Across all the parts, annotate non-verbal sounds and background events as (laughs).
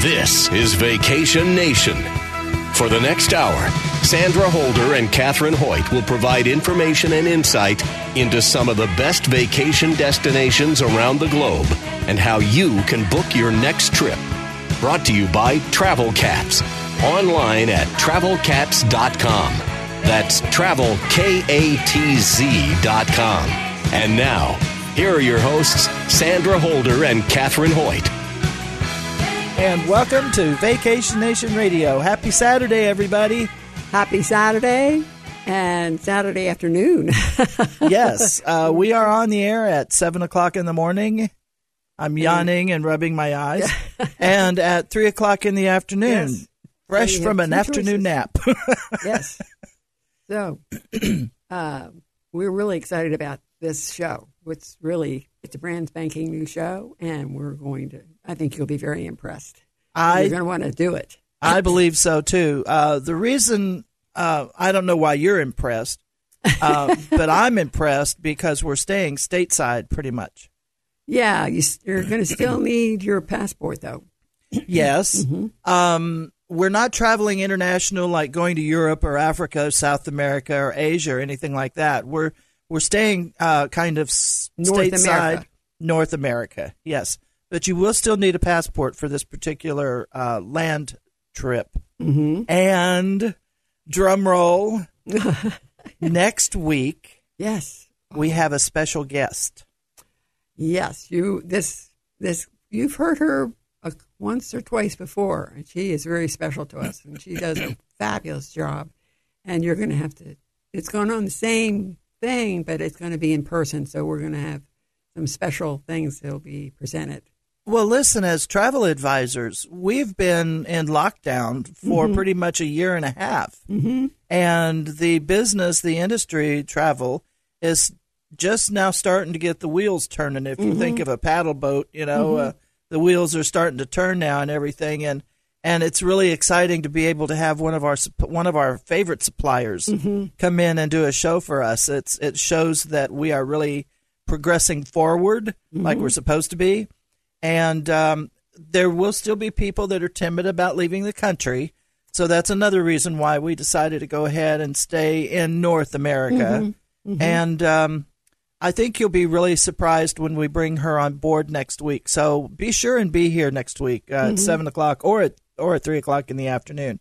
This is Vacation Nation. For the next hour, Sandra Holder and Katherine Hoyt will provide information and insight into some of the best vacation destinations around the globe and how you can book your next trip. Brought to you by Travel Katz. Online at travelkatz.com. That's travel, K A T Z.com. And now, here are your hosts, Sandra Holder and Katherine Hoyt. And welcome to Vacation Nation Radio. Happy Saturday, everybody. Happy Saturday and Saturday afternoon. (laughs) yes, uh, we are on the air at 7 o'clock in the morning. I'm yawning and rubbing my eyes. and at 3 o'clock in the afternoon, Yes. fresh from an afternoon choices. nap. (laughs) yes. So, (clears throat) uh, we're really excited about this show. It's really it's a brand spanking new show, and we're going to. I think you'll be very impressed. I You're going to want to do it. I believe so too. Uh, the reason uh, I don't know why you're impressed, uh, (laughs) but I'm impressed because we're staying stateside pretty much. Yeah, you, you're going to still (clears throat) need your passport though. Yes. Um, we're not traveling international like going to Europe or Africa, or South America or Asia or anything like that. We're we're staying uh, kind of North stateside, America. North America. Yes, but you will still need a passport for this particular uh, land trip. Mm-hmm. And drum roll, (laughs) next week Yes. we have a special guest. Yes, you this this you've heard her uh, once or twice before, and she is very special to us, and she does a fabulous job. And you're going to have to. It's going on the same thing, but it's going to be in person. So we're going to have some special things that'll be presented. Well, listen, as travel advisors, we've been in lockdown for mm-hmm. pretty much a year and a half. Mm-hmm. And the business, the industry, travel, is just now starting to get the wheels turning. If you think mm-hmm. of a paddle boat, you know, mm-hmm. uh, the wheels are starting to turn now and everything. And and it's really exciting to be able to have one of our one of our favorite suppliers come in and do a show for us. It's it shows that we are really progressing forward like we're supposed to be and um, there will still be people that are timid about leaving the country. So that's another reason why we decided to go ahead and stay in North America. And um, I think you'll be really surprised when we bring her on board next week. So be sure and be here next week uh, at seven o'clock or at or at three o'clock in the afternoon,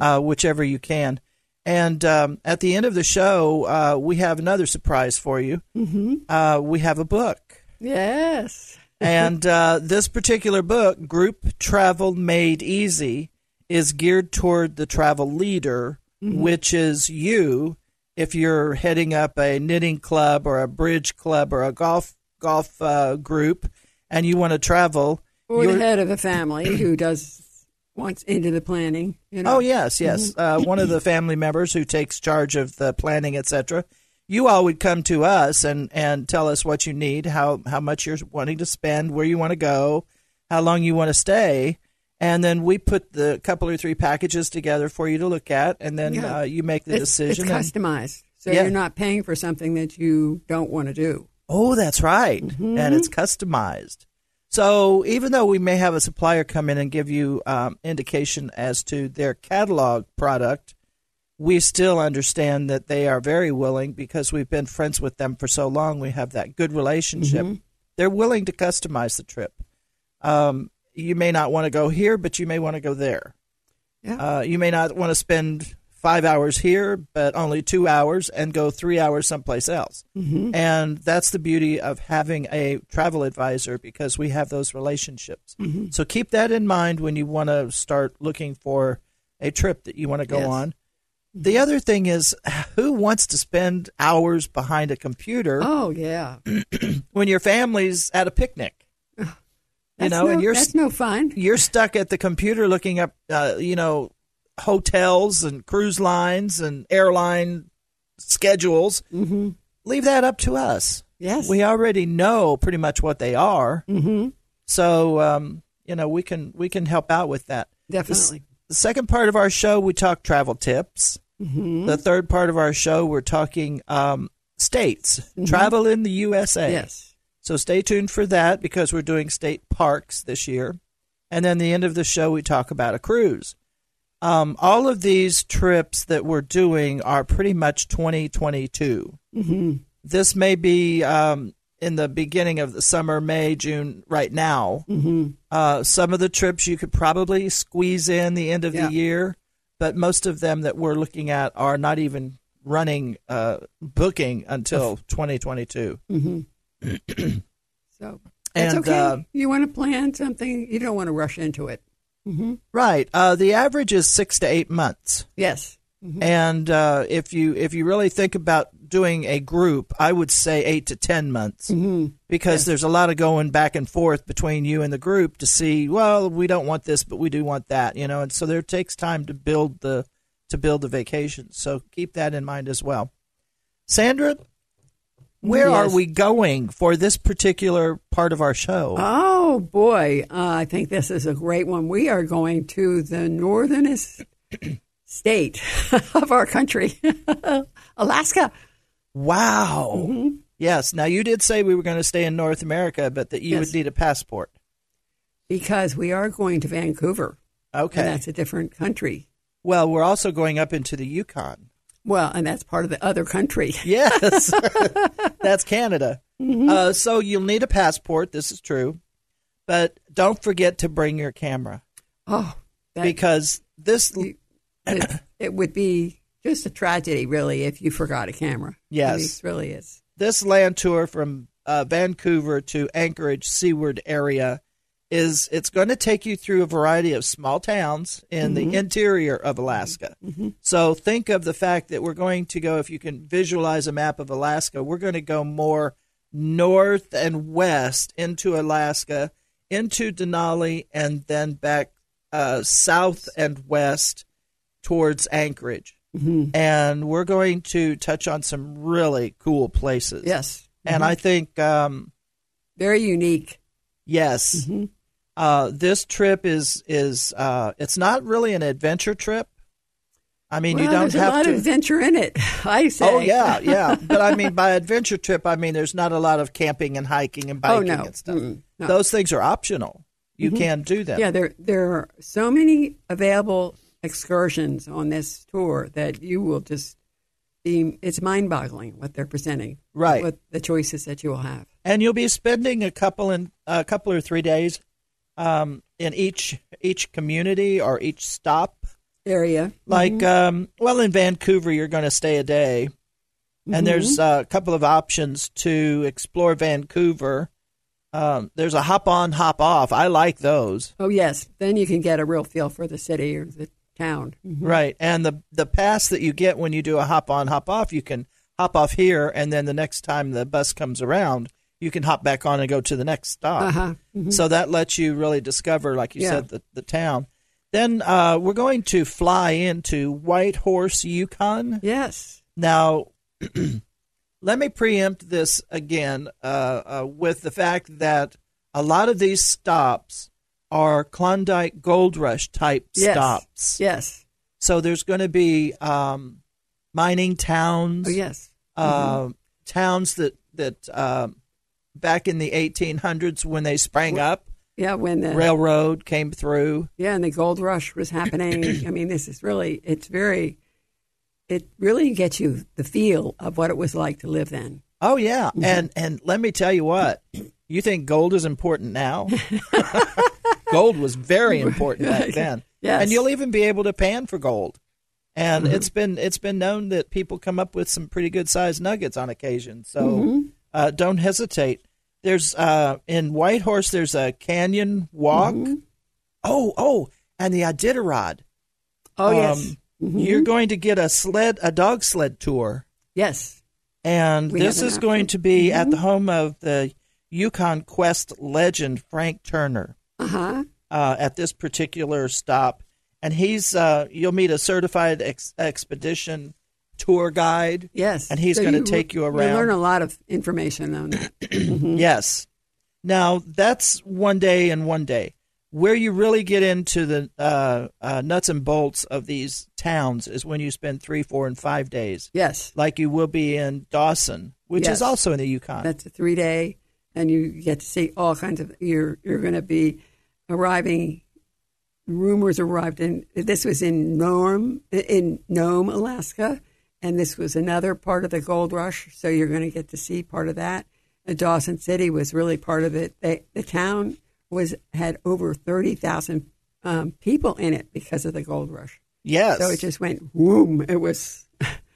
uh, whichever you can. And um, at the end of the show, uh, we have another surprise for you. Mm-hmm. Uh, we have a book. Yes. And uh, this particular book, Group Travel Made Easy, is geared toward the travel leader, which is you. If you're heading up a knitting club or a bridge club or a golf golf uh, group, and you want to travel, Or the head of a family who does wants into the planning. You know. Oh yes, yes. Uh, one of the family members who takes charge of the planning, etc. You all would come to us and, and tell us what you need, how how much you're wanting to spend, where you want to go, how long you want to stay, and then we put the couple or three packages together for you to look at, and then Yeah. uh, you make the It's, decision. it's customized, so Yeah. you're not paying for something that you don't want to do. Oh, that's right. And it's customized. So even though we may have a supplier come in and give you um, indication as to their catalog product, we still understand that they are very willing because we've been friends with them for so long. We have that good relationship. They're willing to customize the trip. Um, you may not want to go here, but you may want to go there. Yeah. Uh, you may not want to spend five hours here, but only two hours, and go three hours someplace else. Mm-hmm. And that's the beauty of having a travel advisor because we have those relationships. Mm-hmm. So keep that in mind when you want to start looking for a trip that you want to go Yes. on. The other thing is, who wants to spend hours behind a computer Oh yeah, (clears throat) when your family's at a picnic? You know, no, and you're that's no fun. you're stuck at the computer looking up, uh, you know, hotels and cruise lines and airline schedules. Mm-hmm. Leave that up to us. Yes. We already know pretty much what they are, mm-hmm. so um, you know we can we can help out with that. Definitely. The second part of our show, we talk travel tips. Mm-hmm. The third part of our show, we're talking um, states, travel in the USA. Yes. So stay tuned for that because we're doing state parks this year. and then the end of the show we talk about a cruise. Um, all of these trips that we're doing are pretty much 2022. Mm-hmm. This may be um, in the beginning of the summer, May, June, right now. Mm-hmm. Uh, some of the trips you could probably squeeze in the end of Yeah. the year, but most of them that we're looking at are not even running uh, booking until 2022. Mm-hmm. (clears throat) so And okay. uh, you want to plan something, you don't want to rush into it. Mm-hmm. right, uh, the average is six to eight months. Yes. And uh, if you if you really think about doing a group, I would say eight to ten months Mhm. because Yes. there's a lot of going back and forth between you and the group to see. Well, we don't want this, but we do want that, you know. And so there takes time to build the to build the vacation. So keep that in mind as well. Sandra, where are we going for this particular part of our show? Oh boy, uh, I think this is a great one. We are going to the northernest state (laughs) of our country, (laughs) Alaska. Wow. Mm-hmm. Yes. Now you did say we were going to stay in North America, but that you Yes. would need a passport. Because we are going to Vancouver, Okay. and that's a different country. Well, we're also going up into the Yukon. Well, and that's part of the other country. (laughs) Yes, (laughs) that's Canada. Uh, so you'll need a passport. This is true, but don't forget to bring your camera Oh, that, because this. it, it would be just a tragedy, really, if you forgot a camera. Yes. it really is. this land tour from uh, Vancouver to Anchorage Seward area is it's going to take you through a variety of small towns in the interior of Alaska. So think of the fact that we're going to go if you can visualize a map of Alaska, we're going to go more north and west into Alaska, into Denali and then back uh, south and west towards Anchorage. And we're going to touch on some really cool places. Yes, And I think, um, very unique. yes, Mm-hmm. uh, this trip is is uh, it's not really an adventure trip. I mean, you don't there's a have lot to. of adventure in it. (laughs) I say. oh yeah, yeah. But I mean, by adventure trip, I mean there's not a lot of camping and hiking and Oh biking no. and stuff. Mm-mm. no. Mm-hmm. Those things are optional. You can do them. Yeah, there there are so many available excursions on this tour that you will just be. It's mind boggling what they're presenting. Right. What the choices that you will have. and you'll be spending a couple in a couple or three days um, in each each community or each stop. Area. Like, um, well, in Vancouver, you're going to stay a day, and there's uh, a couple of options to explore Vancouver. Um, there's a hop on, hop off. I like those. Oh yes. Then you can get a real feel for the city or the town. Mhm. Right. And the the pass that you get when you do a hop on, hop off, you can hop off here, and then the next time the bus comes around, you can hop back on and go to the next stop. Uh-huh. Mhm. So that lets you really discover, like you Yeah. said, the, the town. Then uh, we're going to fly into Whitehorse, Yukon. Yes. Now, (clears throat) let me preempt this again uh, uh, with the fact that a lot of these stops are Klondike Gold Rush type Yes. stops. Yes. So there's going to be um, mining towns, Oh yes. uh, towns that that um back in the 1800s when they sprang up, Yeah. When the railroad came through. yeah, and the gold rush was happening. (clears throat) I mean, this is really. It's very. It really gets you the feel of what it was like to live then. Oh yeah, Mm-hmm. and and let me tell you what, you think gold is important now? (laughs) (laughs) gold was very (laughs) important back then. Yes. and you'll even be able to pan for gold. And it's been it's been known that people come up with some pretty good sized nuggets on occasion. So uh, don't hesitate. There's uh, in Whitehorse. There's a canyon walk. Oh oh, and the Iditarod. Oh yes. Um, You're going to get a sled, a dog sled tour. Yes. And We this is going to be at the home of the Yukon Quest legend Frank Turner Uh huh. uh, at this particular stop. And he's uh, you'll meet a certified ex- expedition tour guide. Yes. And he's gonna take you around. You learn a lot of information on that. (clears throat) Yes. Now that's one day and one day. Where you really get into the uh, uh, nuts and bolts of these towns is when you spend three, four, and five days, yes. like you will be in Dawson, which Yes. is also in the Yukon. That's a three day, and you get to see all kinds of. You're you're going to be arriving. Rumors arrived, and this was in Nome, in Nome, Alaska, and this was another part of the gold rush. So you're going to get to see part of that. And Dawson City was really part of it. They, the town was had over thirty thousand um, people in it because of the gold rush. Yes. So it just went boom. It was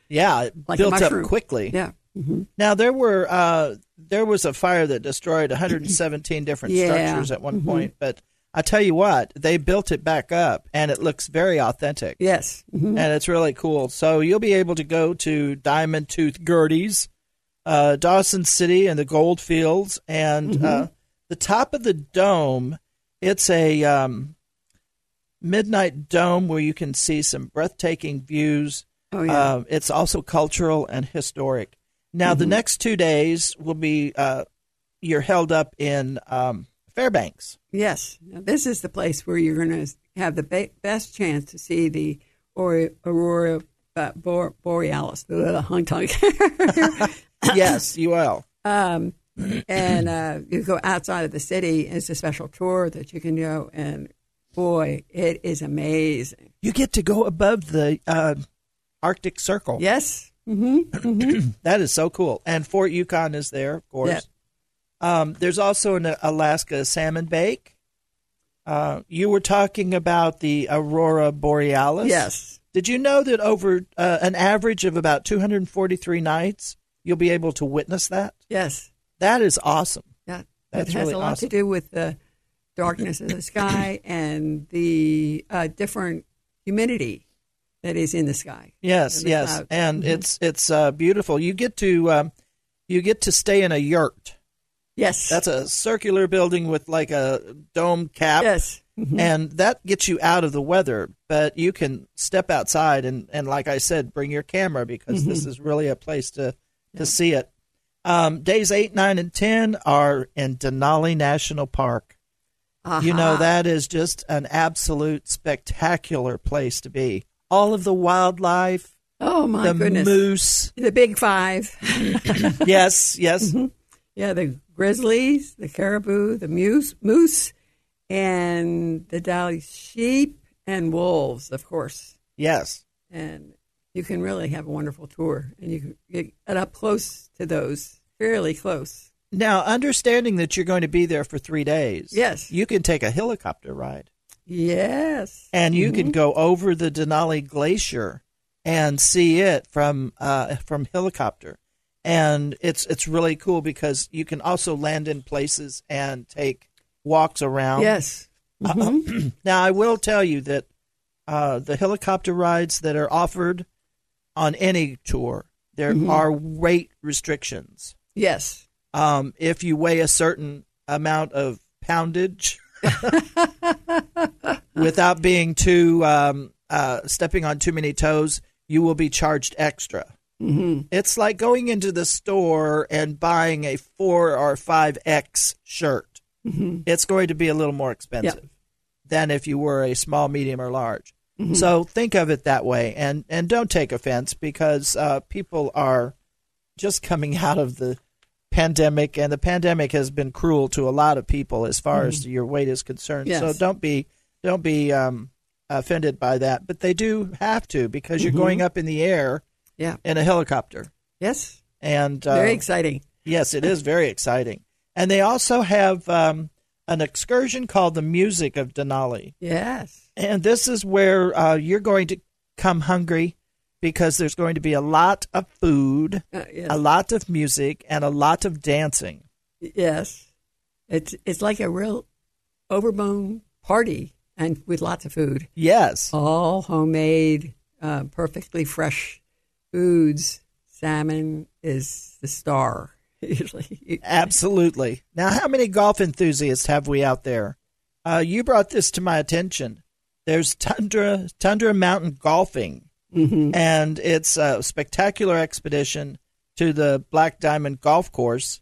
yeah, it (laughs) like built up quickly. yeah. Hmm Now there were uh, there was a fire that destroyed 117 (clears throat) different Yeah. structures at one point, but I tell you what, they built it back up, and it looks very authentic, Yes. hmm and it's really cool. So you'll be able to go to Diamond Tooth Gertie's, uh, Dawson City, and the Gold Fields, and uh, the top of the dome. It's a um, midnight dome where you can see some breathtaking views. Oh yeah. Um, it's also cultural and historic. Now, the next two days will be uh, you're held up in um, Fairbanks. Yes, now, this is the place where you're going to have the be- best chance to see the or- aurora uh, bor- borealis. Hung tongue. (laughs) (laughs) yes, you will. um, (clears throat) and uh, you go outside of the city. It's a special tour that you can go, and boy, it is amazing. You get to go above the uh, Arctic Circle. Yes. Mm-hmm. (clears throat) That is so cool. And Fort Yukon is there, of course. Yeah. Um, there's also an Alaska salmon bake. Uh, you were talking about the aurora borealis. Yes. Did you know that over uh, an average of about 243 nights, you'll be able to witness that? Yes. That is awesome. Yeah, That's it has really a lot awesome. to do with the darkness of the (clears throat) sky and the uh, different humidity that is in the sky. Yes, the yes, and Mhm. it's it's uh, beautiful. You get to um, you get to stay in a yurt. Yes, That's a circular building with like a dome cap. yes, Mhm. and that gets you out of the weather. But you can step outside and, and like I said, bring your camera because this is really a place to to see it. Um, days eight, nine, and ten are in Denali National Park. You know that is just an absolute spectacular place to be. All of the wildlife, Oh my the goodness, moose. the big five. (laughs) yes, yes. Mm-hmm. yeah, the grizzlies, the caribou, the moose, moose, and the Dall sheep and wolves, of course. Yes. And you can really have a wonderful tour, and you can get up close to those, fairly close. Now, understanding that you're going to be there for three days, Yes. you can take a helicopter ride. Yes. and you Mm-hmm. can go over the Denali Glacier and see it from uh, from helicopter, and it's it's really cool because you can also land in places and take walks around. Yes. Mhm. (clears throat) Now I will tell you that uh, the helicopter rides that are offered on any tour there Mm-hmm. are weight restrictions. Yes. Um, if you weigh a certain amount of poundage (laughs) without being too um, uh, stepping on too many toes, you will be charged extra. Mm-hmm. It's like going into the store and buying a four or five X shirt. Mm-hmm. It's going to be a little more expensive than if you were a small, medium, or large. Mm-hmm. So think of it that way, and and don't take offense because uh, people are just coming (laughs) out of the pandemic, and the pandemic has been cruel to a lot of people as far as your weight is concerned. Mm-hmm. Yes. So don't be don't be um, offended by that, but they do have to because you're going up in the air Mm-hmm. Yeah. in a helicopter, Yes. and uh, Very exciting. Yes, it is very exciting. And they also have um, an excursion called the Music of Denali. Yes. And this is where uh, you're going to come hungry because there's going to be a lot of food, Uh, yes. a lot of music, and a lot of dancing. Yes. It's it's like a real overbone party and with lots of food. Yes. All homemade, uh, perfectly fresh foods. Salmon is the star (laughs) usually. Absolutely. Now, how many golf enthusiasts have we out there? Uh, you brought this to my attention. There's Tundra Tundra Mountain Golfing, Mm-hmm. and it's a spectacular expedition to the Black Diamond Golf Course,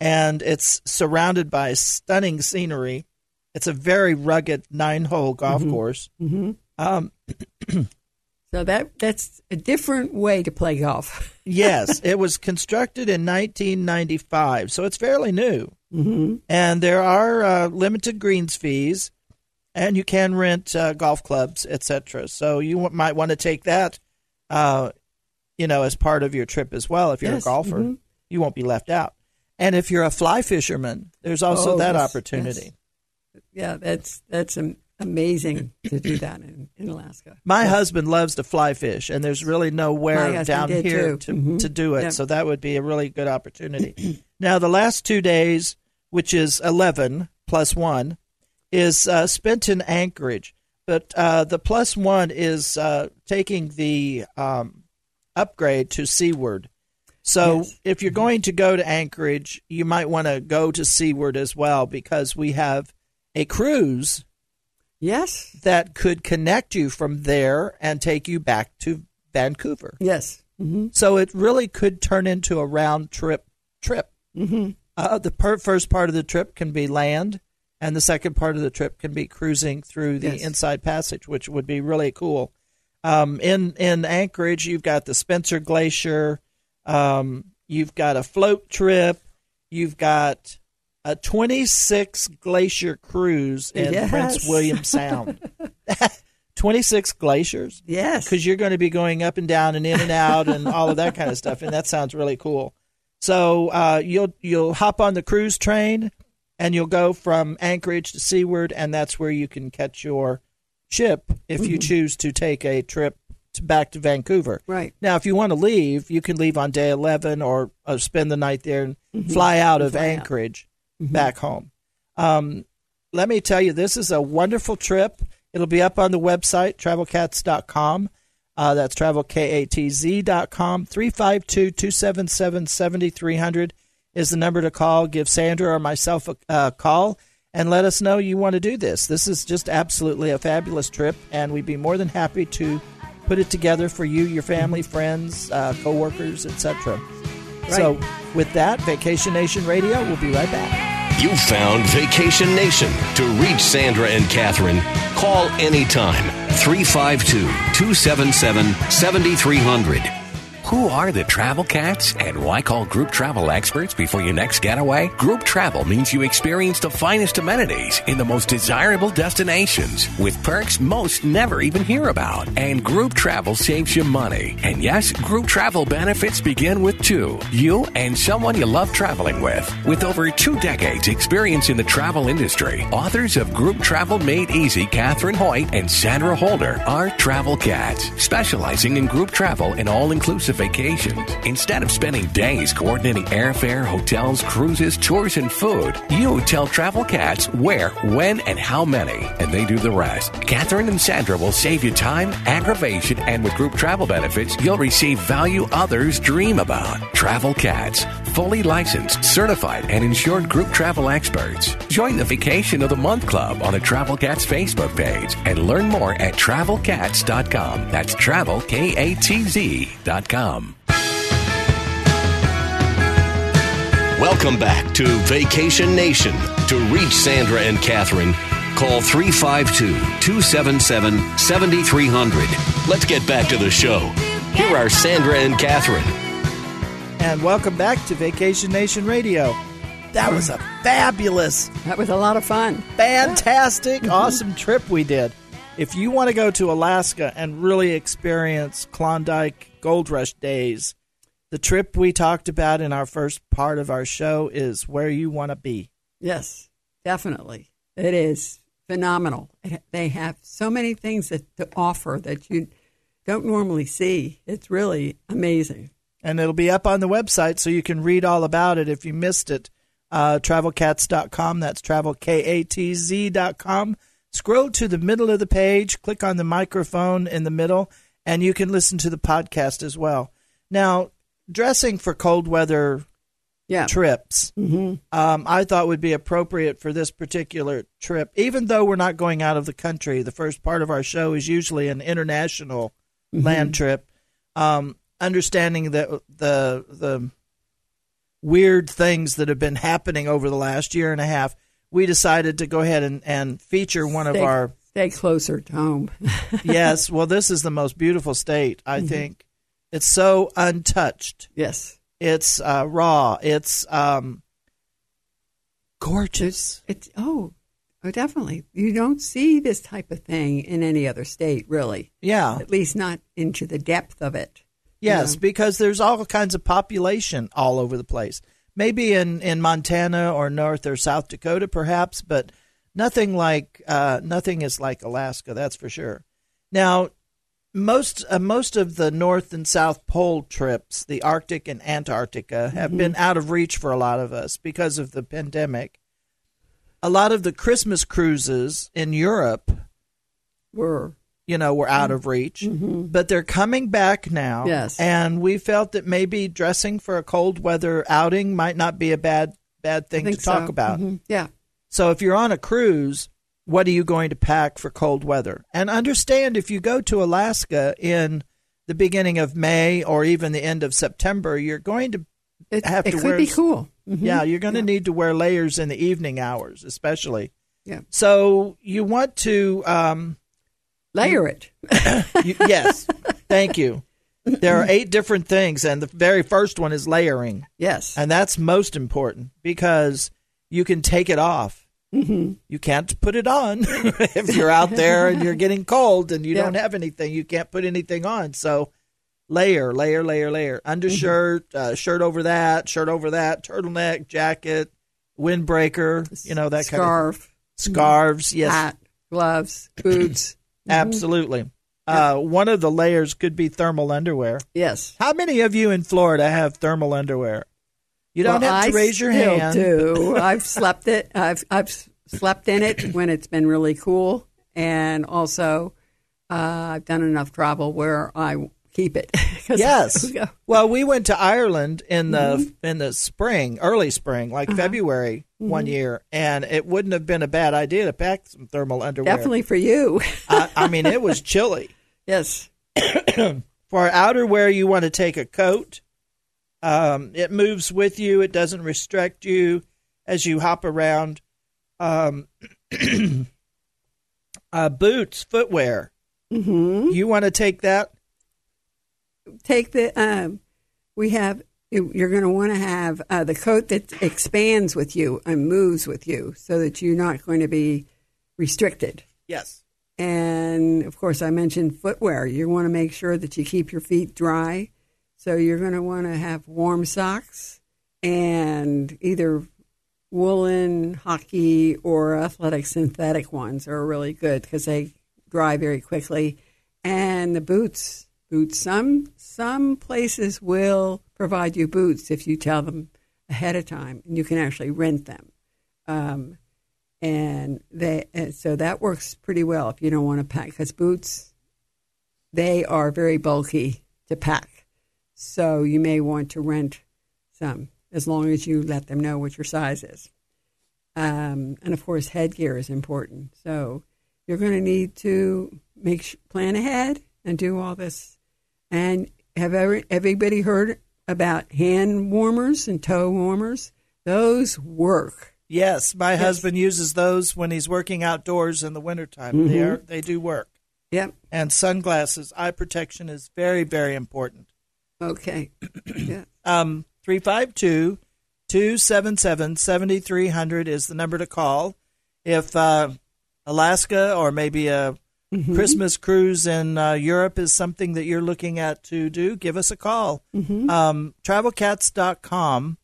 and it's surrounded by stunning scenery. It's a very rugged nine-hole golf course. Mm-hmm. Um, (clears throat) So that that's a different way to play golf. (laughs) yes, it was constructed in 1995, so it's fairly new. Mm-hmm. and there are uh, limited greens fees. And you can rent uh, golf clubs, etc. So you w- might want to take that, uh, you know, as part of your trip as well. If you're Yes, a golfer, mhm. you won't be left out. And if you're a fly fisherman, there's also Oh, that yes, opportunity. yes. Yeah, that's that's am- amazing to do that in, in Alaska. My husband loves to fly fish, and there's really nowhere down here too. to, Mhm. to do it. Yeah. So that would be a really good opportunity. (clears throat) now, the last two days, which is 11 plus one, is uh, spent in Anchorage. But uh, the plus one is uh, taking the um, upgrade to Seward. So Yes. if you're going to go to Anchorage, you might want to go to Seward as well because we have a cruise Yes, that could connect you from there and take you back to Vancouver. yes. hmm So it really could turn into a round trip trip. hmm Uh, the per- first part of the trip can be land, and the second part of the trip can be cruising through the Yes. Inside Passage, which would be really cool. Um, in in Anchorage, you've got the Spencer Glacier, um, you've got a float trip, you've got a 26 glacier cruise in Yes. Prince William Sound. (laughs) 26 glaciers Yes. because you're going to be going up and down and in and out and all of that kind of stuff, and that sounds really cool. So uh, you'll you'll hop on the cruise train and you'll go from Anchorage to Seward, and that's where you can catch your ship if you choose to take a trip to, back to Vancouver. Right. Now, if you want to leave, you can leave on day 11 or, or spend the night there and fly out of Fly out. Anchorage back home. Um, let me tell you, this is a wonderful trip. It'll be up on the website, travelkatz.com. Uh, that's travelkatz.com. 352 277 7300 is the number to call. Give Sandra or myself a uh, call and let us know you want to do this. This is just absolutely a fabulous trip, and we'd be more than happy to put it together for you, your family, friends, uh, coworkers, etc. So, with that, Vacation Nation Radio, we'll be right back. You found Vacation Nation. To reach Sandra and Catherine, call anytime 352 277 7300. Who are the travel cats and why call group travel experts before your next getaway? Group travel means you experience the finest amenities in the most desirable destinations with perks most never even hear about. And group travel saves you money. And yes, group travel benefits begin with two you and someone you love traveling with. With over two decades experience in the travel industry, authors of Group Travel Made Easy, Catherine Hoyt and Sandra Holder are travel cats, specializing in group travel and all inclusive vacations. Instead of spending days coordinating airfare, hotels, cruises, tours, and food, you tell travel cats where, when, and how many, and they do the rest. Catherine and Sandra will save you time, aggravation, and with group travel benefits, you'll receive value others dream about. Travel Katz, fully licensed, certified, and insured group travel experts. Join the Vacation of the Month Club on the Travel Katz Facebook page and learn more at travelkatz.com. That's travelkatz.com. Welcome back to Vacation Nation. To reach Sandra and Catherine, call 352 277 7300. Let's get back to the show. Here are Sandra and Catherine. And welcome back to Vacation Nation Radio. That was a fabulous, That was a lot of fun. fantastic, (laughs) awesome trip we did. If you want to go to Alaska and really experience Klondike Gold Rush days, the trip we talked about in our first part of our show is where you want to be. Yes, definitely. It is phenomenal. It, they have so many things that, to offer that you don't normally see. It's really amazing. and it'll be up on the website so you can read all about it if you missed it. Uh, travelkatz.com. That's travelkatz.com. Scroll to the middle of the page, click on the microphone in the middle, and you can listen to the podcast as well. Now, dressing for cold weather Yeah. trips, hmm um, I thought would be appropriate for this particular trip. Even though we're not going out of the country, the first part of our show is usually an international land trip. Um, understanding that the the weird things that have been happening over the last year and a half, we decided to go ahead and, and feature one of our stay closer to home. (laughs) yes. Well, this is the most beautiful state. I think it's so untouched. yes. It's uh, raw. It's um, gorgeous. It's oh, Oh, definitely. You don't see this type of thing in any other state, really. Yeah. At least not into the depth of it. Yes, Yeah. because there's all kinds of population all over the place. Maybe in, in Montana or North or South Dakota, perhaps, but nothing like uh, nothing is like Alaska. That's for sure. Now, most uh, most of the North and South Pole trips, the Arctic and Antarctica, have been out of reach for a lot of us because of the pandemic. A lot of the Christmas cruises in Europe Were you know, were out of reach. But they're coming back now. Mm-hmm. Yes. And we felt that maybe dressing for a cold weather outing might not be a bad bad thing to talk so. about. Mhm. Yeah. So if you're on a cruise, what are you going to pack for cold weather? And understand if you go to Alaska in the beginning of May or even the end of September, you're going to It, have it to could wear be cool. Mhm. yeah, you're going to Yeah. need to wear layers in the evening hours, especially. Yeah. So you want to um, Layer it. (laughs) You- yes. Thank you. There are eight different things, and the very first one is layering. Yes. And that's most important because you can take it off. Mm-hmm. You can't put it on (laughs) if you're out there and you're getting cold and you Yeah. don't have anything. You can't put anything on. So layer, layer, layer, layer. Undershirt, Mm-hmm. uh, shirt over that, shirt over that, turtleneck, jacket, windbreaker, you know, that kind of Scarf, scarves. Yes, hat, gloves, boots. Absolutely. Uh, one of the layers could be thermal underwear. Yes. How many of you in Florida have thermal underwear? You don't Well, have to I raise your still hand. Do (laughs) I've slept it? I've I've slept in it when it's been really cool, and also uh, I've done enough travel where I keep it. (laughs) Yes. (laughs) Well, we went to Ireland in the Mm-hmm. in the spring, early spring, like Uh-huh. February one year, and it wouldn't have been a bad idea to pack some thermal underwear. Definitely for you. I, I mean, it was chilly. (laughs) yes. (clears throat) For outerwear, you want to take a coat. Um, it moves with you. It doesn't restrict you as you hop around. Um, (clears throat) uh, boots, footwear. hmm You want to take that? Take the. Um, we have. You're going to want to have uh, the coat that expands with you and moves with you, so that you're not going to be restricted. Yes. And of course, I mentioned footwear. You want to make sure that you keep your feet dry. So you're going to want to have warm socks and either woolen, hockey, or athletic synthetic ones are really good because they dry very quickly. And the boots, boots. Some some places will provide you boots if you tell them ahead of time, and you can actually rent them. Um, and they and so that works pretty well if you don't want to pack because boots they are very bulky to pack so you may want to rent some as long as you let them know what your size is um, and of course headgear is important so you're going to need to make plan ahead and do all this and have every, everybody heard about hand warmers and toe warmers those work Yes, my husband uses those when he's working outdoors in the wintertime. They are they do work. yep And sunglasses, eye protection is very, very important. Okay. (clears throat) yeah. Um 352 277 7300 is the number to call. If uh, Alaska or maybe a Christmas cruise in uh, Europe is something that you're looking at to do, give us a call. Um, travelkatz.com.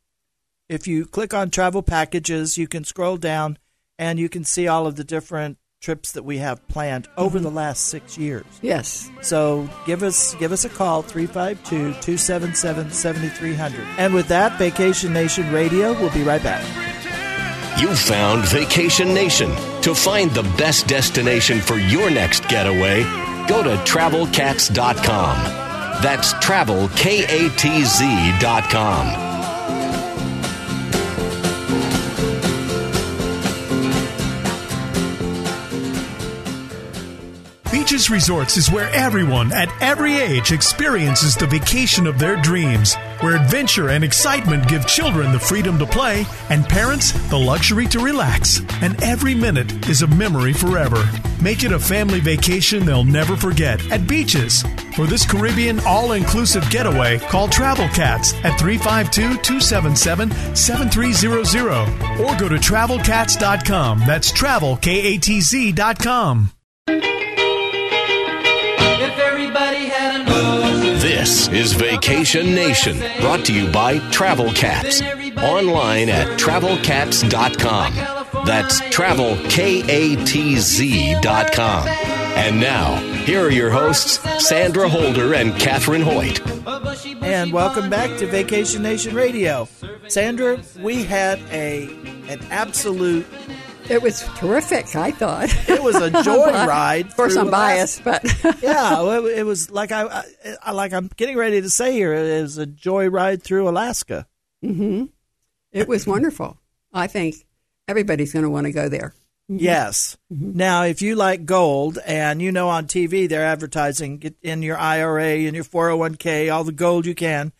If you click on travel packages, you can scroll down and you can see all of the different trips that we have planned over the last six years. Yes. So give us give us a call 352-277-7300. And with that, Vacation Nation Radio we'll be right back. You found Vacation Nation. To find the best destination for your next getaway, go to travelkatz.com. That's travel, Beaches Resorts is where everyone at every age experiences the vacation of their dreams, where adventure and excitement give children the freedom to play and parents the luxury to relax. And every minute is a memory forever. Make it a family vacation they'll never forget at Beaches. For this Caribbean all inclusive getaway, call Travel Katz at 352 277 7300 or go to travelkatz.com. That's travel, K A T Z.com. This is Vacation Nation, brought to you by Travel Katz. Online at travelkatz.com. That's travel, K A T Z.com. And now, here are your hosts, Sandra Holder and Catherine Hoyt. And welcome back to Vacation Nation Radio. Sandra, we had a an absolute It was terrific, I thought. it was a (laughs) joyride. Of course, I'm biased, but (laughs) yeah, it, it was like I, I like I'm getting ready to say here. It was a joyride through Alaska. Mm-hmm. it was wonderful. I think everybody's going to want to go there. Mm-hmm. Yes. Mm-hmm. Now, if you like gold, and you know on TV they're advertising get in your IRA and your 401k all the gold you can,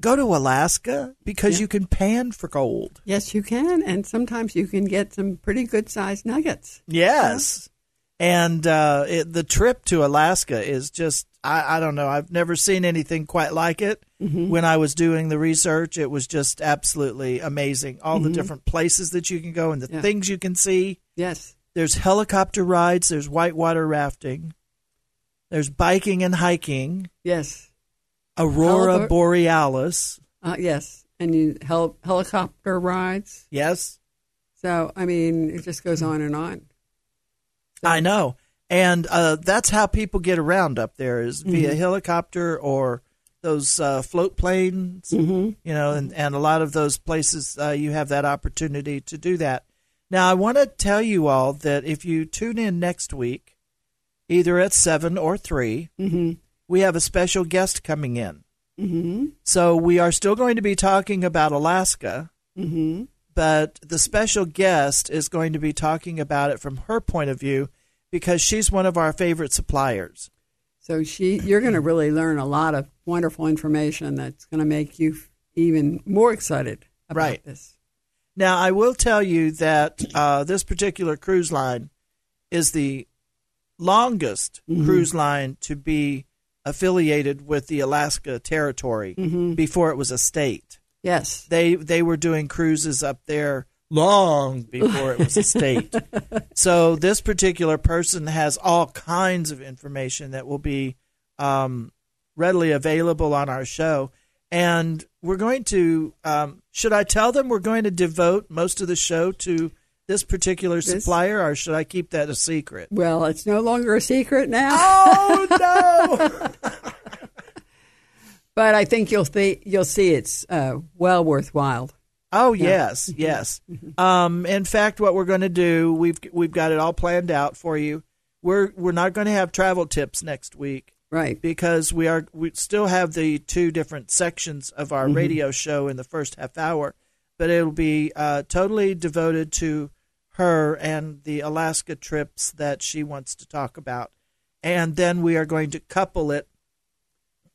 go to Alaska because you can pan for gold. Yes, you can, and sometimes you can get some pretty good sized nuggets. Yes. And uh, it, the trip to Alaska is just, I, I don't know, I've never seen anything quite like it. When I was doing the research, it was just absolutely amazing. All the different places that you can go and the Yeah. things you can see. Yes, There's helicopter rides, there's whitewater rafting, there's biking and hiking, yes, Aurora Borealis. uh, yes, and you hel- helicopter rides. Yes, So I mean, it just goes on and on. I know. And uh, that's how people get around up there is via helicopter or those uh, float planes, Mm-hmm. you know, and, and a lot of those places uh, you have that opportunity to do that. Now, I want to tell you all that if you tune in next week, either at 7 or 3, Mm-hmm. We have a special guest coming in. Mm-hmm. So we are still going to be talking about Alaska, Mm-hmm. but the special guest is going to be talking about it from her point of view because she's one of our favorite suppliers. So she, you're going to really learn a lot of wonderful information that's going to make you even more excited about Right. this. Now, I will tell you that uh, this particular cruise line is the longest cruise line to be affiliated with the Alaska Territory before it was a state. Yes. They they were doing cruises up there long before it was a state. (laughs) so this particular person has all kinds of information that will be um, readily available on our show. And we're going to, um, should I tell them we're going to devote most of the show to this particular This- supplier, or should I keep that a secret? Well, it's no longer a secret now. Oh no! (laughs) But I think you'll see you'll see it's uh, well worthwhile. Oh yes, yes. Um, in fact, what we're going to do, we've we've got it all planned out for you. We're we're not going to have travel tips next week Right. because we are we still have the two different sections of our radio show in the first half hour, but it'll be uh, totally devoted to her and the Alaska trips that she wants to talk about, and then we are going to couple it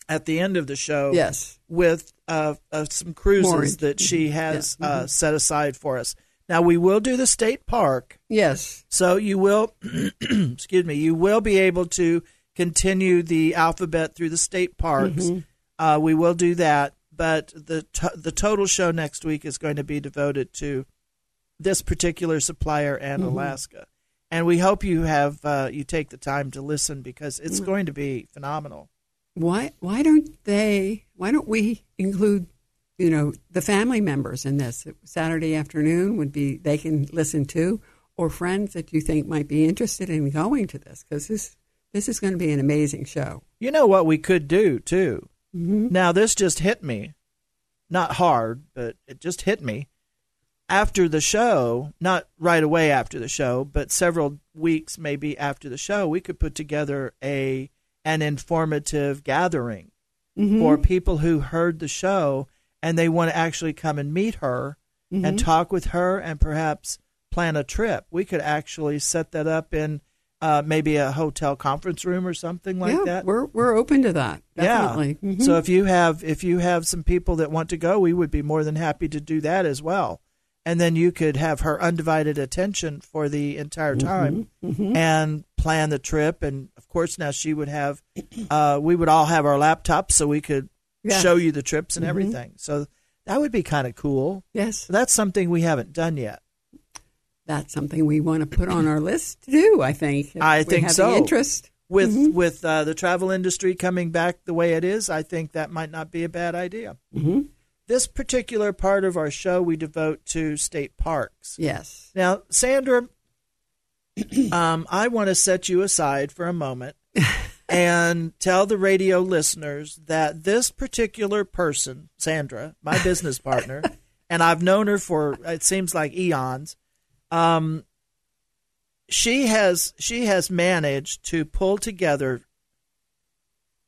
at the end of the show Yes. with uh, uh, some cruises More- that she has Yeah. uh, set aside for us. Now we will do the state park, Yes. so you will, (clears throat) excuse me, you will be able to continue the alphabet through the state parks. Mm-hmm. Uh, we will do that, but the to- the total show next week is going to be devoted to this particular supplier and Mm-hmm. Alaska. And we hope you have uh, you take the time to listen because Mm. it's going to be phenomenal. Why why don't they why don't we include you know the family members in this Saturday afternoon would be they can listen to or friends that you think might be interested in going to this because this this is going to be an amazing show. You know what we could do too. Mm-hmm. Now this just hit me, not hard, but it just hit me. After the show, not right away after the show, but several weeks maybe after the show, we could put together a an informative gathering Mm-hmm. for people who heard the show and they want to actually come and meet her and talk with her and perhaps plan a trip. We could actually set that up in uh, maybe a hotel conference room or something like yeah, that. we're we're open to that. Definitely. Yeah. Mhm. So if you have if you have some people that want to go, we would be more than happy to do that as well. And then you could have her undivided attention for the entire Mm-hmm. time and plan the trip. And of course, now she would have, uh, we would all have our laptops so we could Yeah. Mm-hmm. show you the trips and everything. So that would be kind of cool. yes, That's something we haven't done yet. that's something we want to put on our list to do. I think. I think have so. The interest. With Mm-hmm. with uh, the travel industry coming back the way it is, I think that might not be a bad idea. This particular part of our show we devote to state parks. Yes. Now, Sandra, (clears throat) um, I want to set you aside for a moment (laughs) and tell the radio listeners that this particular person, Sandra, my business (laughs) partner, and I've known her for it seems like eons. Um, she has she has managed to pull together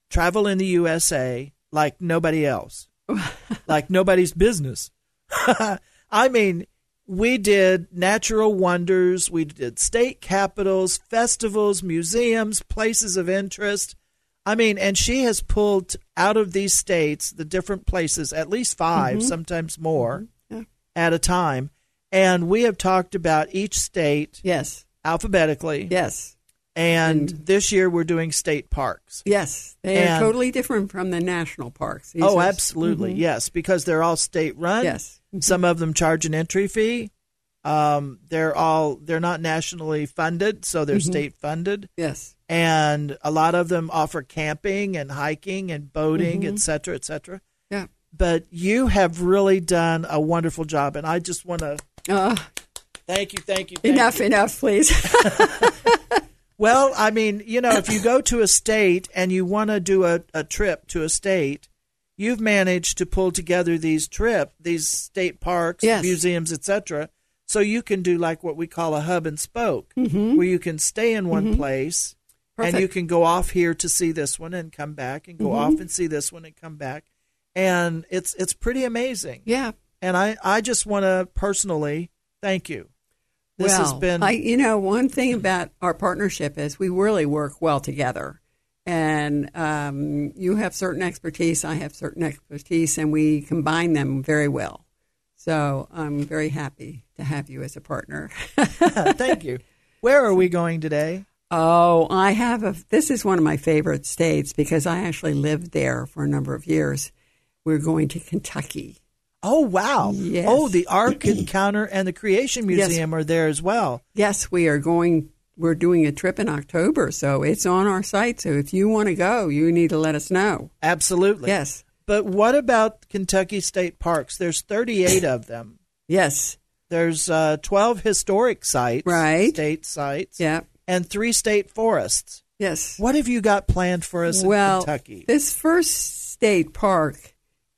travel in the USA like nobody else, (laughs) like nobody's business. (laughs) I mean, we did natural wonders, we did state capitals, festivals, museums, places of interest. I mean, and she has pulled out of these states, the different places, at least 5 mm-hmm. sometimes more mm-hmm. Yeah. at a time. And we have talked about each state Yes. alphabetically. Yes. And this year we're doing state parks. Yes. They are totally different from the national parks. These oh, are- absolutely. Yes, because they're all state run. Yes. Some of them charge an entry fee. Um, they're all they're not nationally funded, so they're state funded, Yes. and a lot of them offer camping and hiking and boating, et cetera, et cetera. Yeah. But you have really done a wonderful job, and I just want to Uh, thank you, thank you. Thank enough, you. enough, please. (laughs) (laughs) Well, I mean, you know, if you go to a state and you want to do a, a trip to a state, you've managed to pull together these trip, these state parks, Yes. museums, etc. So you can do like what we call a hub and spoke, mm-hmm. where you can stay in one mm-hmm. place and you can go off here to see this one and come back, and go mm-hmm. off and see this one and come back, and it's it's pretty amazing. yeah. And I I just want to personally thank you. This well, has been I, you know, one thing about our partnership is we really work well together. And um, you have certain expertise, I have certain expertise, and we combine them very well. So I'm very happy to have you as a partner. (laughs) thank you. Where are we going today? Oh, I have a. This is one of my favorite states because I actually lived there for a number of years. We're going to Kentucky. Oh wow! Yes. Oh, the Ark Encounter and the Creation Yes. Museum are there as well. Yes, we are going. We're doing a trip in October, so it's on our site. So if you want to go, you need to let us know. Absolutely. Yes, But what about Kentucky State Parks? There's 38 of them. yes, There's uh, 12 historic sites, Right. State sites, yeah, and three state forests. yes. What have you got planned for us well, in Kentucky? this first state park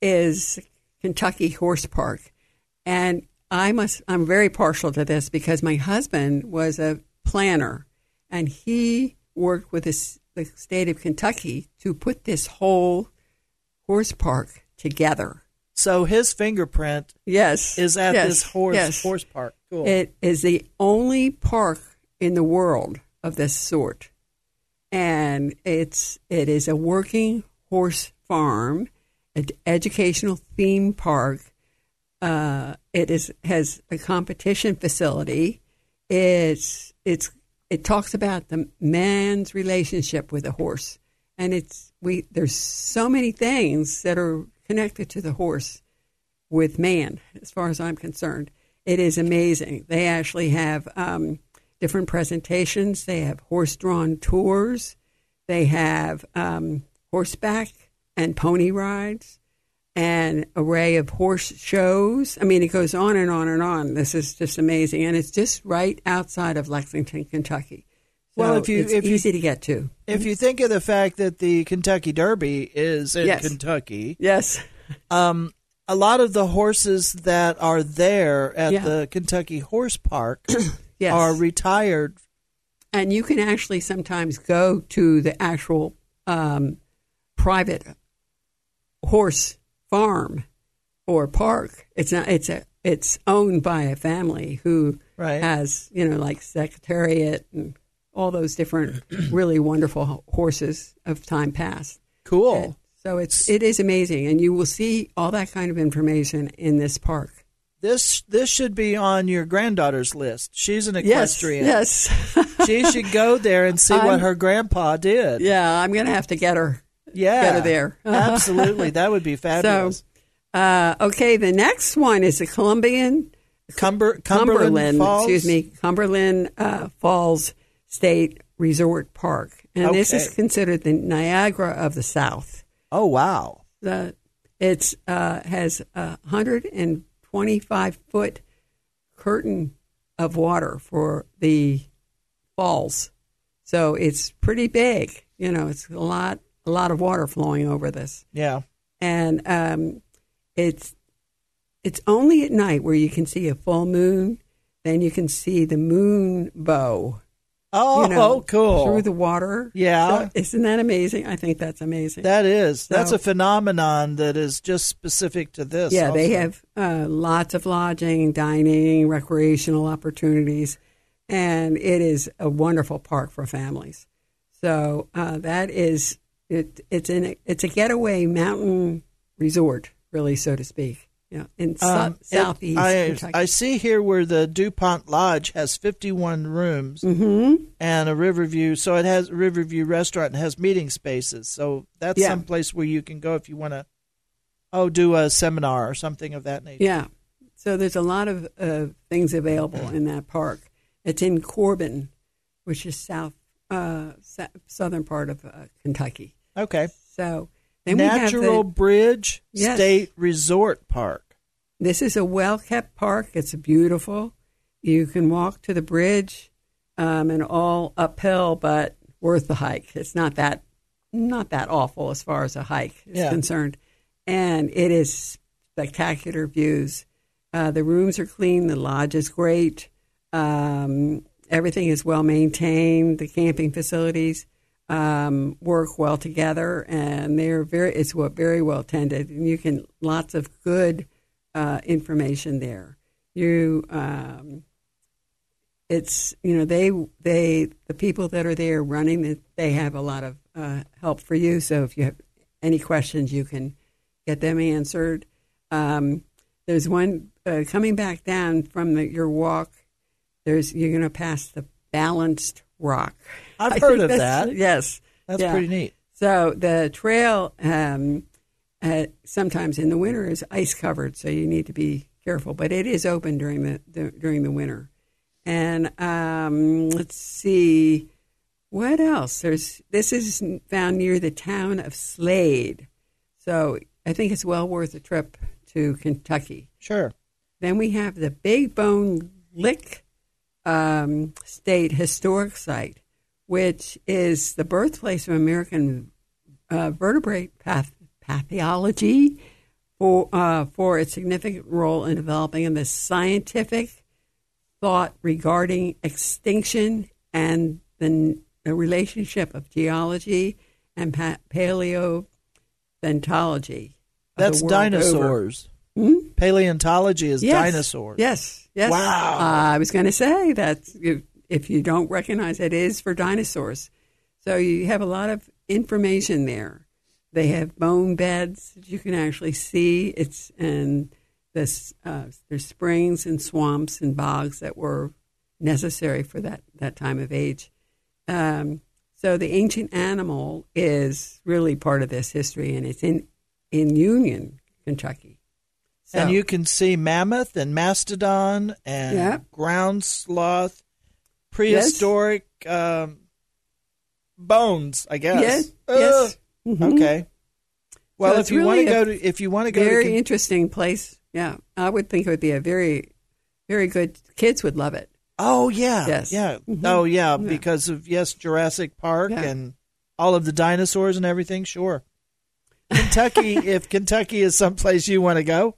is Kentucky Horse Park, and I must. I'm very partial to this because my husband was a planner, and he worked with this, the state of Kentucky to put this whole horse park together. So his fingerprint Yes, is at yes, this horse yes. horse park. Cool. It is the only park in the world of this sort, and it's it is a working horse farm, an educational theme park. Uh, it is has a competition facility. It's it's it talks about the man's relationship with a horse, and it's we there's so many things that are connected to the horse with man, as far as I'm concerned. It is amazing. They actually have um, different presentations. They have horse-drawn tours. They have um, horseback and pony rides, and array of horse shows. I mean, it goes on and on and on. This is just amazing, and it's just right outside of Lexington, Kentucky. Well, if you- it's if you- easy to get to. if you think of the fact that the Kentucky Derby is in Yes. Kentucky, Yes, um, a lot of the horses that are there at Yeah. the Kentucky Horse Park (clears throat) yes. are retired. and you can actually sometimes go to the actual um, private horse farm or park. It's not. It's a. It's owned by a family who Right. has you know like secretariat and all those different (clears throat) really wonderful horses of time past. Cool. And so it's it is amazing, and you will see all that kind of information in this park. This this should be on your granddaughter's list. She's an equestrian. Yes, yes. she should go there and see (laughs) what I'm- her grandpa did. yeah, I'm going to have to get her. Yeah, there. (laughs) absolutely, that would be fabulous. Uh, okay, the next one is the Columbian Cumber, Cumberland, Cumberland, Falls. excuse me, Cumberland uh, Falls State Resort Park, and this is considered the Niagara of the South. Oh wow, The it's uh, has a hundred and twenty five foot curtain of water for the falls, so it's pretty big. You know, it's a lot a lot of water flowing over this yeah. and um, it's it's only at night where you can see a full moon. Then you can see the moon bow. Oh, you know, cool. through the water. Yeah. So, isn't that amazing? I think that's amazing. that is that's a phenomenon that is just specific to this. yeah, they have uh, lots of lodging, dining, recreational opportunities, and it is a wonderful park for families. So uh, that is it. It's in it's a getaway mountain resort, really, so to speak. Know, in Um, southeast I, I see here where the DuPont Lodge has 51 rooms Mm-hmm. and a Riverview. So it has a Riverview restaurant and has meeting spaces. So that's Yeah. some place where you can go if you want to, oh, do a seminar or something of that nature. Yeah. So there's a lot of uh, things available in that park. It's in Corbin, which is south uh, southern part of uh, Kentucky. Okay. So then we have Natural the, Bridge Yes. State Resort Park. this is a well kept park. It's beautiful. You can walk to the bridge, um, and all uphill, but worth the hike. It's not that not that awful as far as a hike is Yeah. concerned, and it is spectacular views. Uh, the rooms are clean. The lodge is great. Um, everything is well maintained. The camping facilities um, work well together, and they're very. It's what very well tended, and you can lots of good uh, information there. You, um, it's you know they they the people that are there running they have a lot of uh, help for you. So if you have any questions, you can get them answered. Um, there's one uh, coming back down from the, your walk. There's you're going to pass the balanced rock. I've heard of that. Yes, That's Yeah. pretty neat. So the trail um, uh, sometimes in the winter is ice covered, so you need to be careful. But it is open during the, the during the winter. And um, let's see what else. There's this is found near the town of Slade, so I think it's well worth a trip to Kentucky. Sure. Then we have the Big Bone Lick um, State Historic Site, which is the birthplace of American uh, vertebrate path- pathology for, uh, for its significant role in developing the scientific thought regarding extinction and the, the relationship of geology and pa- paleontology. That's dinosaurs. Hmm? Paleontology is Yes. dinosaurs. Yes, yes. Wow. Uh, I was going to say that if you don't recognize it, it is for dinosaurs. So you have a lot of information there. They have bone beds that you can actually see. It's and this uh, there's springs and swamps and bogs that were necessary for that that time of age. Um, so the ancient animal is really part of this history, and it's in in Union, Kentucky. So, And you can see mammoth and mastodon and ground sloth, prehistoric um, bones. I guess. Yes, yes. Mhm. Okay. Well, So if you want to go to, if you want to go very to, interesting place. Yeah, I would think it would be a very, very good. Kids would love it. oh yeah, Yes. yeah, Mhm. oh yeah, Yeah. because of yes, Jurassic Park Yeah. and all of the dinosaurs and everything. Sure. Kentucky, (laughs) if Kentucky is someplace you want to go,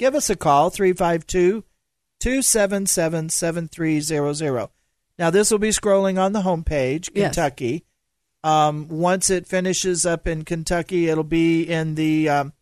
give us a call 352 277 7300. Now, this will be scrolling on the homepage, Yes. Kentucky. Um, once it finishes up in Kentucky, it'll be in the um,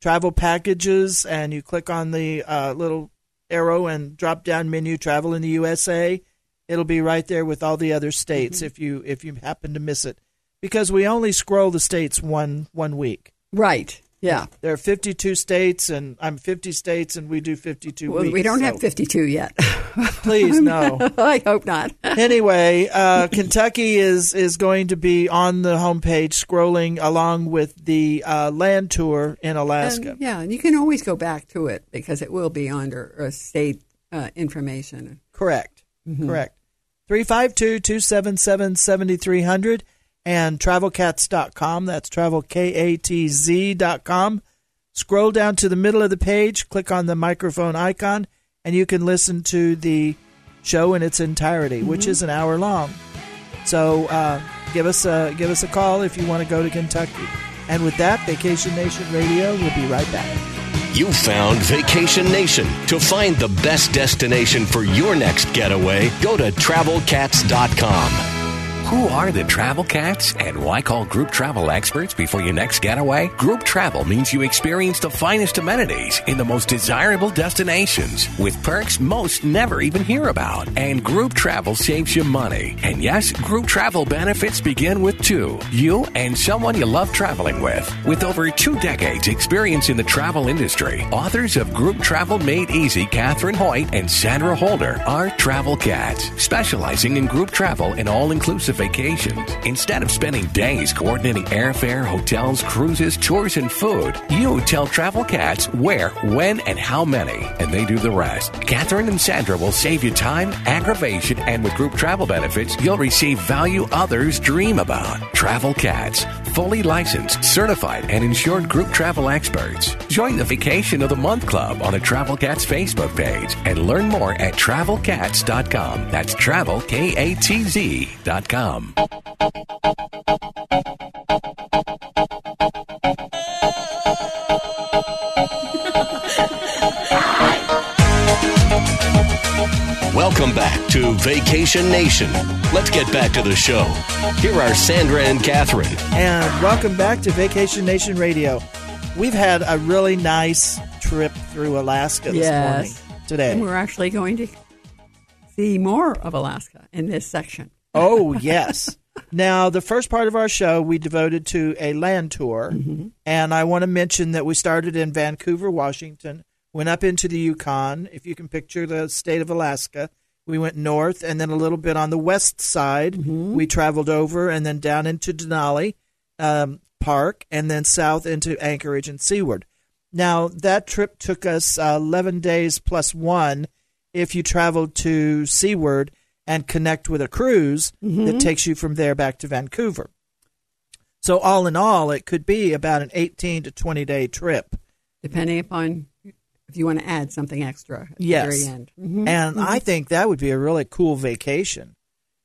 travel packages, and you click on the uh, little arrow and drop down menu travel in the USA. it'll be right there with all the other states if you if you happen to miss it, because we only scroll the states one one week. Right. Yeah. There are 52 states, and I'm 50 states, and we do 52 Well, weeks. we don't so have 52 yet. (laughs) Please, no. (laughs) I hope not. (laughs) anyway, uh, Kentucky is is going to be on the homepage, scrolling along with the uh, land tour in Alaska. And, yeah, and you can always go back to it because it will be under uh, state uh, information. Correct. Correct. 352 277 7300 and travelkatz.com. That's travelkatz.com. Scroll down to the middle of the page, click on the microphone icon, and you can listen to the show in its entirety, which is an hour long. So uh, give us a give us a call if you want to go to Kentucky. And with that, Vacation Nation Radio will be right back. You found Vacation Nation. To find the best destination for your next getaway, go to travelkatz.com. Who are the Travel Katz and why call Group Travel experts before your next getaway? Group Travel means you experience the finest amenities in the most desirable destinations with perks most never even hear about. And Group Travel saves you money. And yes, Group Travel benefits begin with two you and someone you love traveling with. With over two decades experience in the travel industry, authors of Group Travel Made Easy, Catherine Hoyt and Sandra Holder are Travel Katz, specializing in group travel and all inclusive vacations. Instead of spending days coordinating airfare, hotels, cruises, tours, and food, you tell Travel Katz where, when, and how many, and they do the rest. Catherine and Sandra will save you time, aggravation, and with group travel benefits, you'll receive value others dream about. Travel Katz, fully licensed, certified, and insured group travel experts. Join the Vacation of the Month Club on the Travel Katz Facebook page and learn more at travelkatz.com. That's travel, K-A-T-Z dot com. Welcome back to Vacation Nation. Let's get back to the show. Here are Sandra and Catherine. And welcome back to Vacation Nation Radio. We've had a really nice trip through Alaska this Yes. morning, today. And we're actually going to see more of Alaska in this section. Oh, (laughs) yes. now, the first part of our show we devoted to a land tour. Mm-hmm. And I want to mention that we started in Vancouver, Washington, went up into the Yukon, if you can picture the state of Alaska. We went north and then a little bit on the west side. We traveled over and then down into Denali um, Park and then south into Anchorage and Seward. Now, that trip took us uh, 11 days plus one if you traveled to Seward and connect with a cruise that takes you from there back to Vancouver. So, all in all, it could be about an 18 to 20 day trip. depending upon if you want to add something extra at Yes. the very end. Mhm. And I mm-hmm. think that would be a really cool vacation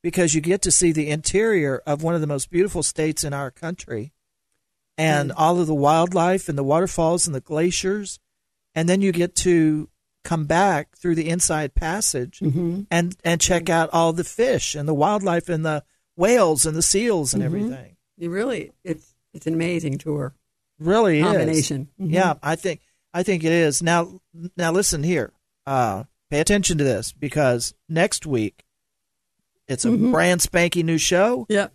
because you get to see the interior of one of the most beautiful states in our country and all of the wildlife and the waterfalls and the glaciers. And then you get to come back through the inside passage mm-hmm. and, and check out all the fish and the wildlife and the whales and the seals and mm-hmm. everything. You really, it's it's an amazing tour Really combination. is. Yeah, I think I think it is. Now now listen here. Uh pay attention to this because next week it's a brand spanking new show. Yep.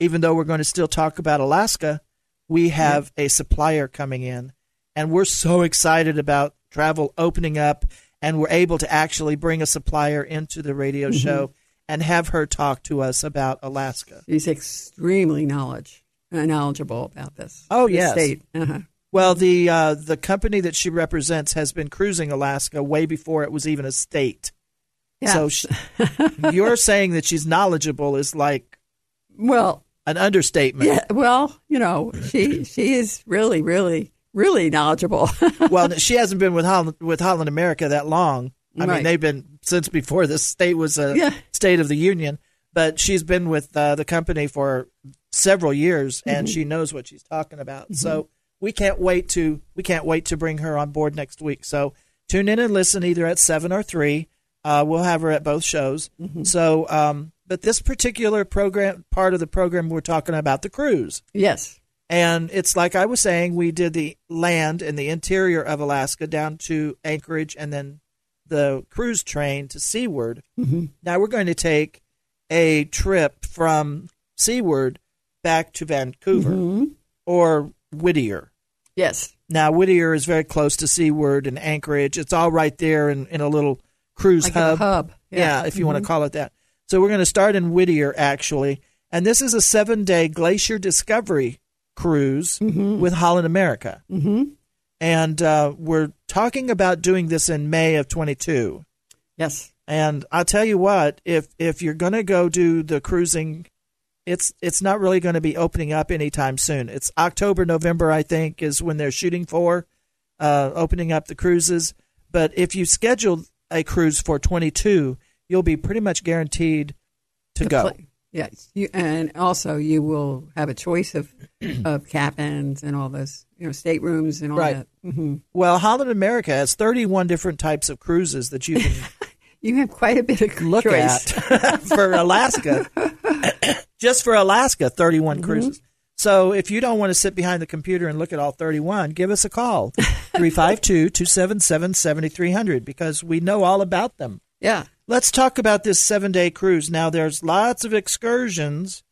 Even though we're going to still talk about Alaska, we have a supplier coming in and we're so excited about travel opening up and we're able to actually bring a supplier into the radio Mm-hmm. show and have her talk to us about Alaska. She's extremely knowledge uh, knowledgeable about this. Oh, yes. state. Uh-huh. Well, the uh, the company that she represents has been cruising Alaska way before it was even a state. Yeah. So she, (laughs) you're saying that she's knowledgeable is like well, an understatement. yeah. Well, you know, she she is really, really, really knowledgeable. (laughs) well, she hasn't been with Holland, with Holland America that long. I mean, they've been since before this state was a Yeah. state of the union. But she's been with uh, the company for several years, and Mm-hmm. she knows what she's talking about. So we can't wait to we can't wait to bring her on board next week. So tune in and listen either at seven or three. Uh, we'll have her at both shows. Mm-hmm. So, um, but this particular program part of the program, we're talking about the cruise. yes. And it's like I was saying, we did the land and the interior of Alaska down to Anchorage and then the cruise train to Seward. Now we're going to take a trip from Seward back to Vancouver or Whittier. Yes. Now Whittier is very close to Seward and Anchorage. It's all right there in, in a little cruise Like hub. hub. Yeah, if you want to call it that. So we're going to start in Whittier actually, and this is a seven-day glacier discovery cruise with Holland America. Mm-hmm. And uh, we're talking about doing this in May of 22. Yes. And I'll tell you what, if if you're going to go do the cruising, it's it's not really going to be opening up anytime soon. It's October, November, I think, is when they're shooting for uh, opening up the cruises. But if you schedule a cruise for 22, you'll be pretty much guaranteed to To go. play. Yes, you, and also you will have a choice of (clears throat) of cabins and all those, you know, staterooms and all Right. that. hmm Well, Holland America has 31 different types of cruises that you can (laughs) You have quite a bit of look choice. at (laughs) for Alaska. (laughs) Just for Alaska, 31 Mm-hmm. cruises. So if you don't want to sit behind the computer and look at all 31, give us a call. (laughs) 352-277-7300 because we know all about them. Yeah. Let's talk about this 7-day cruise. Now there's lots of excursions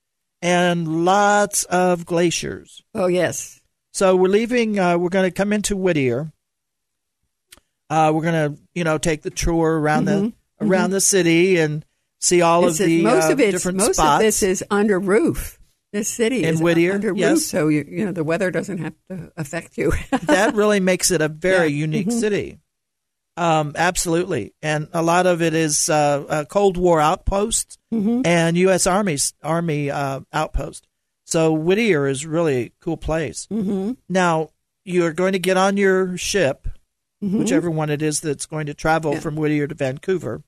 and lots of glaciers. Oh yes. So we're leaving. Uh, we're going to come into Whittier. Uh, we're going to, you know, take the tour around the around the city and see all Mm-hmm. It's- of the most uh, of it's different most spots. of this is under roof. This city In is Whittier, under yes. roof, so you you know the weather doesn't have to affect you. (laughs) that really makes it a very Yeah. unique Mhm. city. Um, absolutely, and a lot of it is uh, uh, Cold War outposts Mm-hmm. and U.S. Army's Army uh, outpost. So Whittier is really a cool place. mm-hmm. Now you're going to get on your ship, Mm-hmm. whichever one it is that's going to travel Yeah. from Whittier to Vancouver,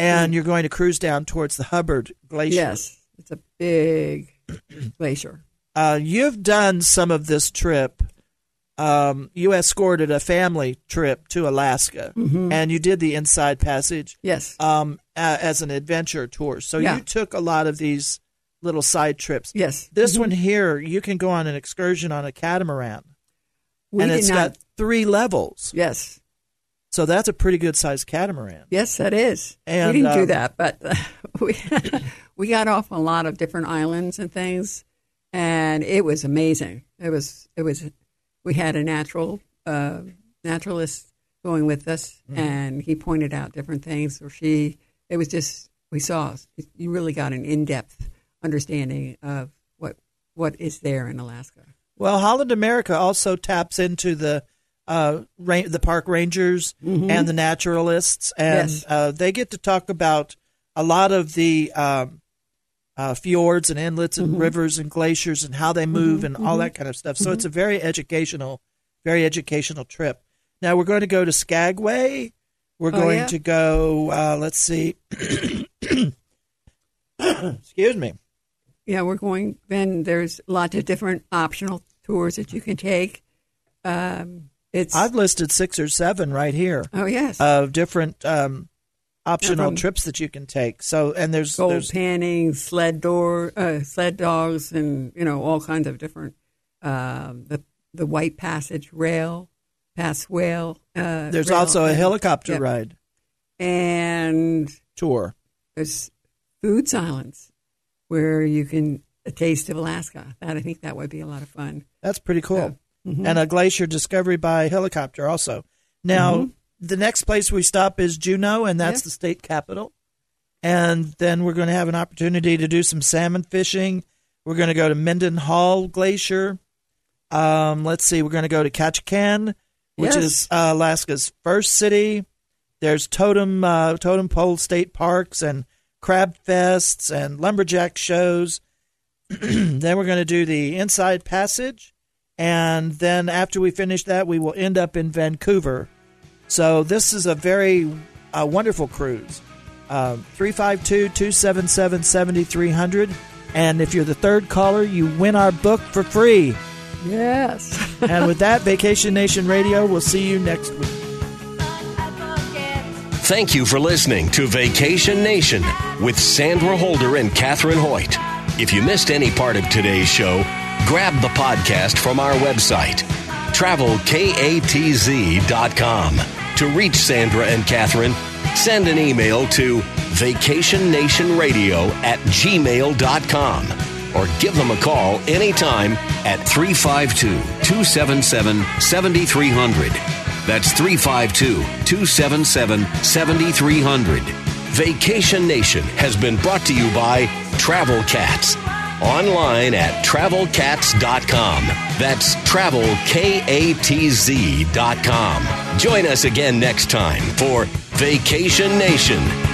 and you're going to cruise down towards the Hubbard Glacier. Yes, it's a big glacier. Uh, you've done some of this trip. Um, you escorted a family trip to Alaska, Mm-hmm. and you did the Inside Passage Yes. um, as an adventure tour. So Yeah. you took a lot of these little side trips. yes. This one here, you can go on an excursion on a catamaran, We and it's not. got three levels. yes. So that's a pretty good sized catamaran. Yes, that is. And, we didn't do um, that, but (laughs) we (laughs) we got off a lot of different islands and things, and it was amazing. It was it was. We had a natural uh, naturalist going with us, Mm-hmm. and he pointed out different things. Or she, it was just we saw. You really got an in depth understanding of what what is there in Alaska. Well, Holland America also taps into the uh, ra- the park rangers and the naturalists, and Yes. uh, they get to talk about a lot of the um, uh, fjords and inlets and rivers and glaciers and how they move and all that kind of stuff. So it's a very educational, very educational trip. Now we're going to go to Skagway. We're Oh, going yeah? to go. Uh, let's see. (coughs) Excuse me. Yeah, we're going. Then there's lots of different optional tours that you can take. Um, it's I've listed six or seven right here. oh yes, of different um, optional from- trips that you can take. So, and there's gold there's panning, sled door, uh, sled dogs, and you know all kinds of different. Um, the the White Passage rail, pass whale. Uh, there's rail, also a and- helicopter yep. ride and tour. there's food silence where you can a taste of Alaska. That I think that would be a lot of fun. That's pretty cool. Yeah. Mhm. And a glacier discovery by helicopter also. Now, the next place we stop is Juneau, and that's Yeah. the state capital. And then we're going to have an opportunity to do some salmon fishing. We're going to go to Mendenhall Glacier. Um, let's see, we're going to go to Ketchikan, which Yes. is uh, Alaska's first city. There's totem uh, totem pole state parks and crab fests and lumberjack shows. (clears throat) then we're going to do the Inside Passage, and then after we finish that, we will end up in Vancouver. So this is a very uh, wonderful cruise. Uh, 352-277-7300. And if you're the third caller, you win our book for free. Yes. (laughs) And with that, Vacation Nation Radio, we'll see you next week. Thank you for listening to Vacation Nation with Sandra Holder and Catherine Hoyt. If you missed any part of today's show, grab the podcast from our website, travelkatz.com. To reach Sandra and Catherine, send an email to vacationnationradio at gmail.com or give them a call anytime at 352 277 7300. That's 352 277 7300. Vacation Nation has been brought to you by Travel Katz. Online at travelkatz.com. That's travelkatz.com. Join us again next time for Vacation Nation